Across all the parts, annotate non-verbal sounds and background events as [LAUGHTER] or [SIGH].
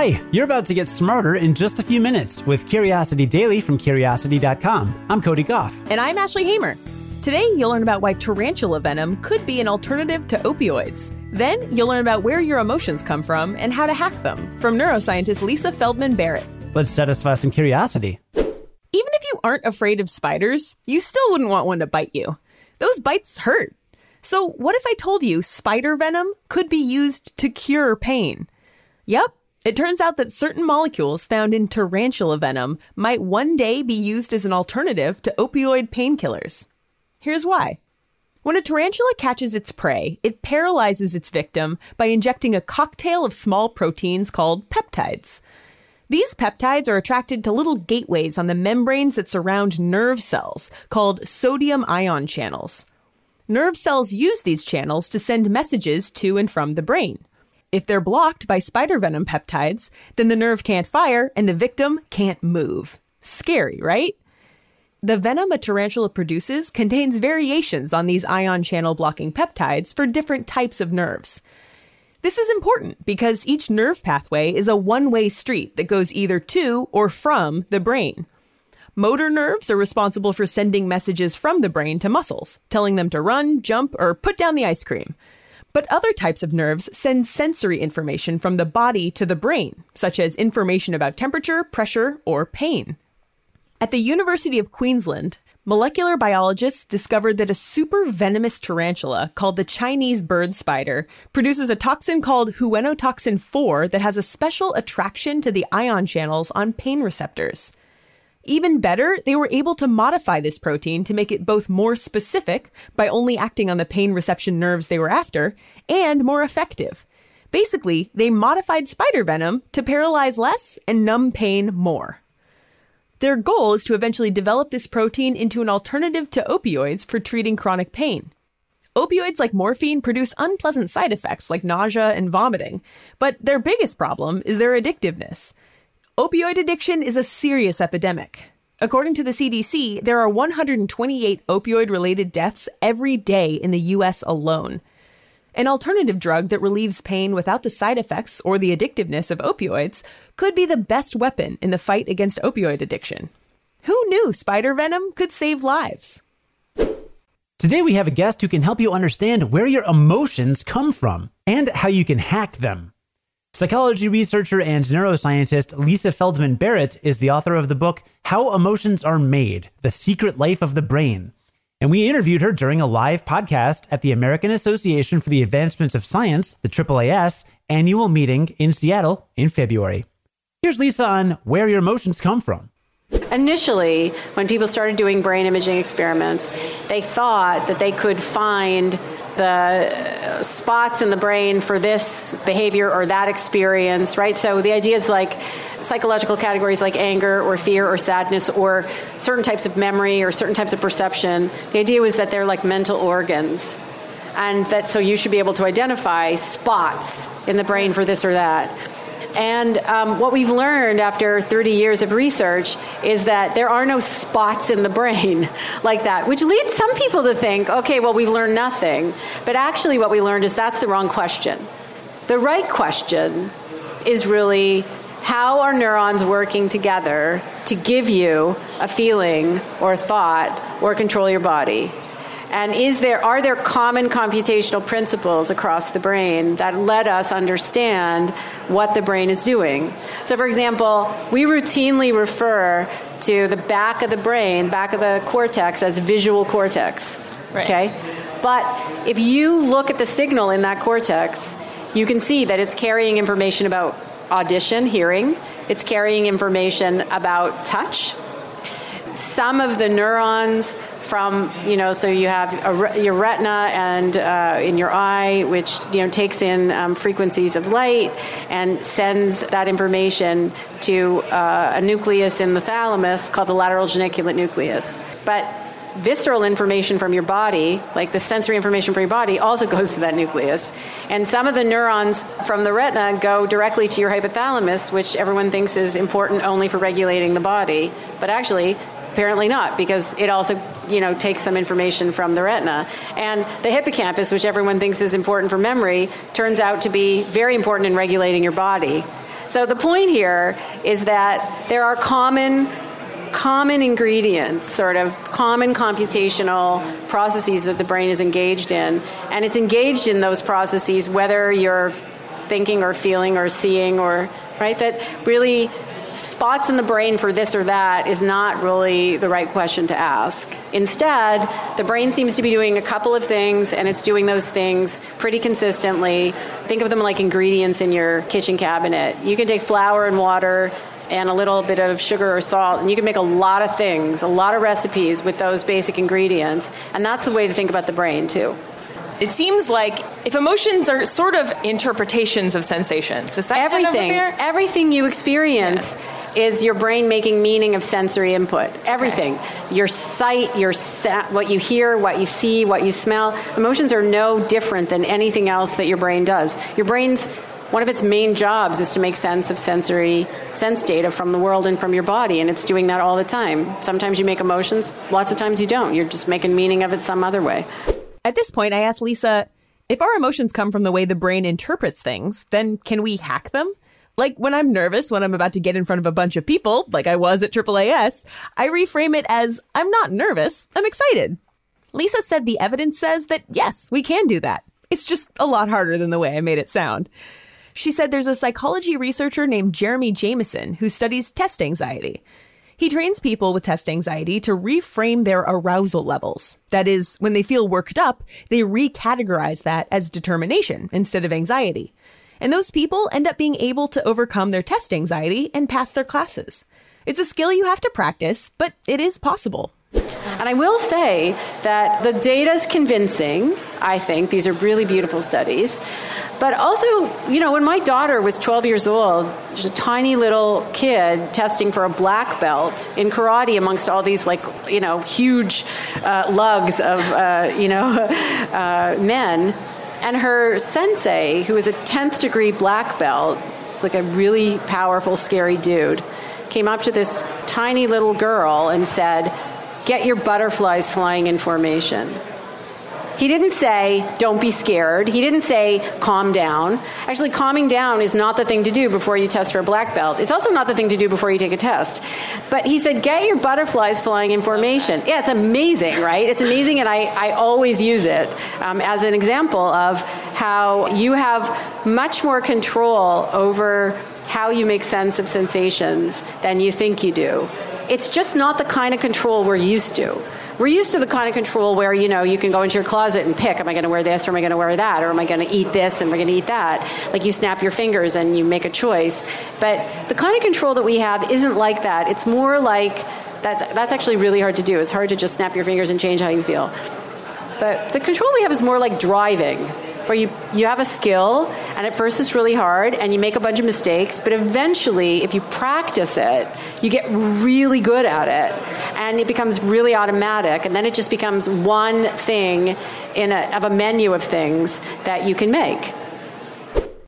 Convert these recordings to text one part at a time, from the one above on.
Hi, you're about to get smarter in just a few minutes with Curiosity Daily from Curiosity.com. I'm Cody Gough. And I'm Ashley Hamer. Today, you'll learn about why tarantula venom could be an alternative to opioids. Then, you'll learn about where your emotions come from and how to hack them from neuroscientist Lisa Feldman Barrett. Let's satisfy some curiosity. Even if you aren't afraid of spiders, you still wouldn't want one to bite you. Those bites hurt. So, what if I told you spider venom could be used to cure pain? Yep, it turns out that certain molecules found in tarantula venom might one day be used as an alternative to opioid painkillers. Here's why. When a tarantula catches its prey, it paralyzes its victim by injecting a cocktail of small proteins called peptides. These peptides are attracted to little gateways on the membranes that surround nerve cells called sodium ion channels. Nerve cells use these channels to send messages to and from the brain. If they're blocked by spider venom peptides, then the nerve can't fire and the victim can't move. Scary, right? The venom a tarantula produces contains variations on these ion channel blocking peptides for different types of nerves. This is important because each nerve pathway is a one way street that goes either to or from the brain. Motor nerves are responsible for sending messages from the brain to muscles, telling them to run, jump, or put down the ice cream. But other types of nerves send sensory information from the body to the brain, such as information about temperature, pressure, or pain. At the University of Queensland, molecular biologists discovered that a super venomous tarantula called the Chinese bird spider produces a toxin called huwentoxin 4 that has a special attraction to the ion channels on pain receptors. Even better, they were able to modify this protein to make it both more specific by only acting on the pain reception nerves they were after, and more effective. Basically, they modified spider venom to paralyze less and numb pain more. Their goal is to eventually develop this protein into an alternative to opioids for treating chronic pain. Opioids like morphine produce unpleasant side effects like nausea and vomiting, but their biggest problem is their addictiveness. Opioid addiction is a serious epidemic. According to the CDC, there are 128 opioid related deaths every day in the US alone. An alternative drug that relieves pain without the side effects or the addictiveness of opioids could be the best weapon in the fight against opioid addiction. Who knew spider venom could save lives? Today, we have a guest who can help you understand where your emotions come from and how you can hack them. Psychology researcher and neuroscientist Lisa Feldman Barrett is the author of the book How Emotions Are Made The Secret Life of the Brain. And we interviewed her during a live podcast at the American Association for the Advancement of Science, the AAAS, annual meeting in Seattle in February. Here's Lisa on where your emotions come from. Initially, when people started doing brain imaging experiments, they thought that they could find the spots in the brain for this behavior or that experience, right? So the idea is like psychological categories like anger or fear or sadness or certain types of memory or certain types of perception. The idea was that they're like mental organs. And that so you should be able to identify spots in the brain for this or that. And um, what we've learned after 30 years of research is that there are no spots in the brain [LAUGHS] like that, which leads some people to think, okay, well, we've learned nothing. But actually, what we learned is that's the wrong question. The right question is really how are neurons working together to give you a feeling or a thought or control your body? And is there, are there common computational principles across the brain that let us understand what the brain is doing? So, for example, we routinely refer to the back of the brain, back of the cortex, as visual cortex. Right. Okay? But if you look at the signal in that cortex, you can see that it's carrying information about audition, hearing, it's carrying information about touch. Some of the neurons from you know so you have a, your retina and uh, in your eye which you know takes in um, frequencies of light and sends that information to uh, a nucleus in the thalamus called the lateral geniculate nucleus. But visceral information from your body like the sensory information from your body also goes to that nucleus. And some of the neurons from the retina go directly to your hypothalamus which everyone thinks is important only for regulating the body. But actually Apparently not, because it also, you know, takes some information from the retina. And the hippocampus, which everyone thinks is important for memory, turns out to be very important in regulating your body. So the point here is that there are common common ingredients, sort of common computational processes that the brain is engaged in. And it's engaged in those processes whether you're thinking or feeling or seeing or, right? That really spots in the brain for this or that is not really the right question to ask. Instead, the brain seems to be doing a couple of things and it's doing those things pretty consistently. Think of them like ingredients in your kitchen cabinet. You can take flour and water and a little bit of sugar or salt, and you can make a lot of things, a lot of recipes with those basic ingredients. And that's the way to think about the brain, too. It seems like if emotions are sort of interpretations of sensations, is that everything? Kind of everything you experience. Yeah is your brain making meaning of sensory input. Everything. Okay. Your sight, your sa- what you hear, what you see, what you smell. Emotions are no different than anything else that your brain does. Your brain's one of its main jobs is to make sense of sensory sense data from the world and from your body, and it's doing that all the time. Sometimes you make emotions, lots of times you don't. You're just making meaning of it some other way. At this point, I asked Lisa if our emotions come from the way the brain interprets things, then can we hack them? Like when I'm nervous, when I'm about to get in front of a bunch of people, like I was at AAAS, I reframe it as I'm not nervous, I'm excited. Lisa said the evidence says that yes, we can do that. It's just a lot harder than the way I made it sound. She said there's a psychology researcher named Jeremy Jamieson who studies test anxiety. He trains people with test anxiety to reframe their arousal levels. That is, when they feel worked up, they recategorize that as determination instead of anxiety. And those people end up being able to overcome their test anxiety and pass their classes. It's a skill you have to practice, but it is possible. And I will say that the data is convincing, I think. These are really beautiful studies. But also, you know, when my daughter was 12 years old, she's a tiny little kid testing for a black belt in karate amongst all these, like, you know, huge uh, lugs of, uh, you know, [LAUGHS] uh, men. And her sensei, who was a 10th degree black belt, it's like a really powerful, scary dude, came up to this tiny little girl and said, get your butterflies flying in formation. He didn't say, don't be scared. He didn't say, calm down. Actually, calming down is not the thing to do before you test for a black belt. It's also not the thing to do before you take a test. But he said, get your butterflies flying in formation. Yeah, it's amazing, right? It's amazing, and I, I always use it um, as an example of how you have much more control over how you make sense of sensations than you think you do it's just not the kind of control we're used to. We're used to the kind of control where, you know, you can go into your closet and pick, am I going to wear this or am I going to wear that? Or am I going to eat this and am I going to eat that? Like you snap your fingers and you make a choice. But the kind of control that we have isn't like that. It's more like that's, that's actually really hard to do. It's hard to just snap your fingers and change how you feel. But the control we have is more like driving where you, you have a skill and at first it's really hard and you make a bunch of mistakes, but eventually, if you practice it, you get really good at it and it becomes really automatic and then it just becomes one thing in a, of a menu of things that you can make.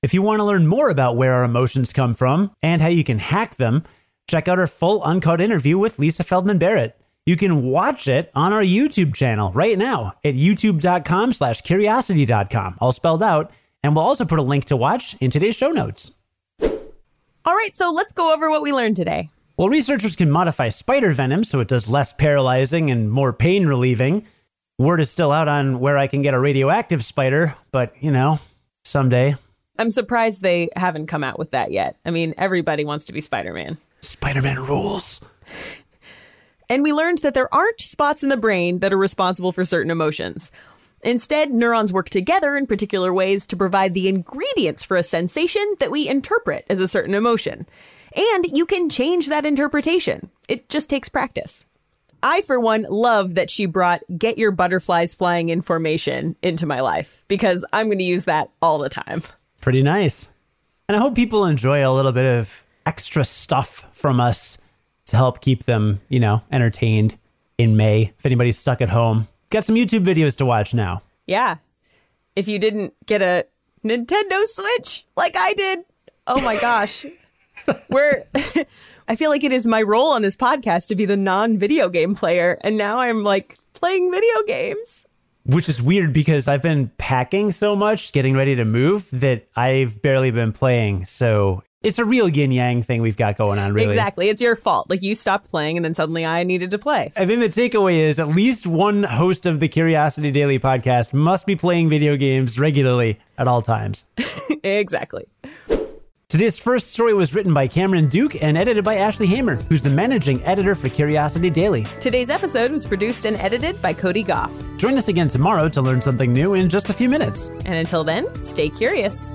If you want to learn more about where our emotions come from and how you can hack them, check out our full uncut interview with Lisa Feldman Barrett. You can watch it on our YouTube channel right now at youtube.com slash curiosity.com, all spelled out. And we'll also put a link to watch in today's show notes. All right, so let's go over what we learned today. Well, researchers can modify spider venom so it does less paralyzing and more pain relieving. Word is still out on where I can get a radioactive spider, but you know, someday. I'm surprised they haven't come out with that yet. I mean, everybody wants to be Spider Man. Spider Man rules. And we learned that there aren't spots in the brain that are responsible for certain emotions. Instead, neurons work together in particular ways to provide the ingredients for a sensation that we interpret as a certain emotion. And you can change that interpretation. It just takes practice. I, for one, love that she brought get your butterflies flying in formation into my life because I'm going to use that all the time. Pretty nice. And I hope people enjoy a little bit of extra stuff from us to help keep them, you know, entertained in May. If anybody's stuck at home, got some YouTube videos to watch now. Yeah. If you didn't get a Nintendo Switch like I did, oh my gosh. [LAUGHS] We're [LAUGHS] I feel like it is my role on this podcast to be the non-video game player and now I'm like playing video games. Which is weird because I've been packing so much, getting ready to move that I've barely been playing. So It's a real yin yang thing we've got going on, really. Exactly. It's your fault. Like you stopped playing and then suddenly I needed to play. I think the takeaway is at least one host of the Curiosity Daily podcast must be playing video games regularly at all times. [LAUGHS] exactly. Today's first story was written by Cameron Duke and edited by Ashley Hamer, who's the managing editor for Curiosity Daily. Today's episode was produced and edited by Cody Gough. Join us again tomorrow to learn something new in just a few minutes. And until then, stay curious.